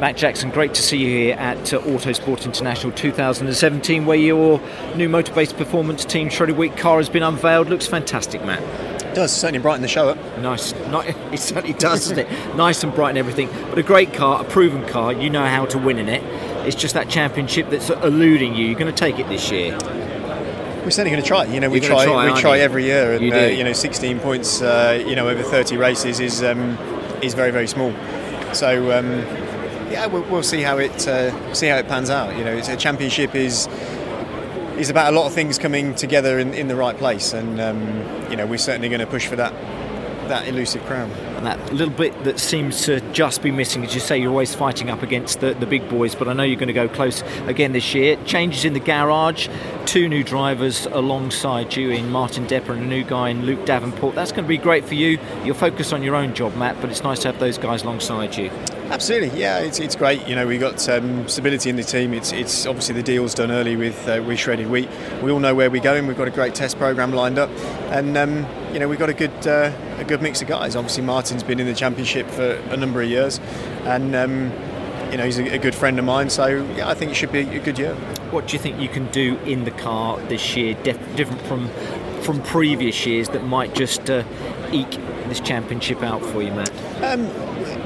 Matt Jackson, great to see you here at uh, Autosport International 2017, where your new Motorbase performance team Shredded Wheat car has been unveiled. Looks fantastic, Matt. It does certainly brighten the show up. Nice, not, it certainly does, doesn't it? Nice and bright and everything. But a great car, a proven car. You know how to win in it. It's just that championship that's eluding you. You're going to take it this year. We're certainly going to try. You know, we try, try, we try you? every year, and You uh, you know, 16 points, uh, you know, over 30 races is um, is very very small. So um, yeah, we'll, we'll see how it uh, see how it pans out. You know, it's a championship is is about a lot of things coming together in, in the right place, and um, you know, we're certainly going to push for that that elusive crown. And that little bit that seems to just be missing, as you say, you're always fighting up against the, the big boys, but I know you're going to go close again this year. Changes in the garage, two new drivers alongside you in Martin Depper and a new guy in Luke Davenport. That's going to be great for you. You're focused on your own job, Matt, but it's nice to have those guys alongside you. Absolutely, yeah, it's, it's great. You know, we got um, stability in the team. It's, it's obviously the deal's done early with uh, with shredded wheat. We all know where we're going. We've got a great test program lined up, and um, you know we've got a good uh, a good mix of guys. Obviously, Martin's been in the championship for a number of years, and um, you know he's a, a good friend of mine. So yeah, I think it should be a good year. What do you think you can do in the car this year, def- different from from previous years, that might just uh, eke this championship out for you, Matt?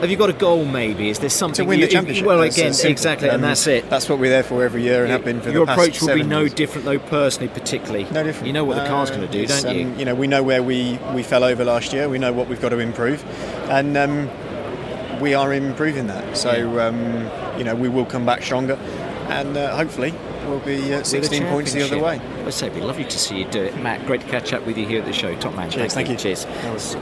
Have you got a goal? Maybe is there something to win you- the championship. Well, That's, uh, again, simple. exactly, Um, and that's it. That's what we're there for every year, and have been for Your the past year. Your approach will be no years. different, though, personally, particularly. No different. You know what the car's Uh, going to do, don't you? um, you know, we know where we, we fell over last year. We know what we've got to improve, and um, we are improving that. So um, you know, we will come back stronger, and uh, hopefully we'll be uh, With a 16 points the other way. Let's say it'd be lovely to see you do it, Matt. Great to catch up with you here at the show. Top man. Cheers, thank you. Cheers. That was-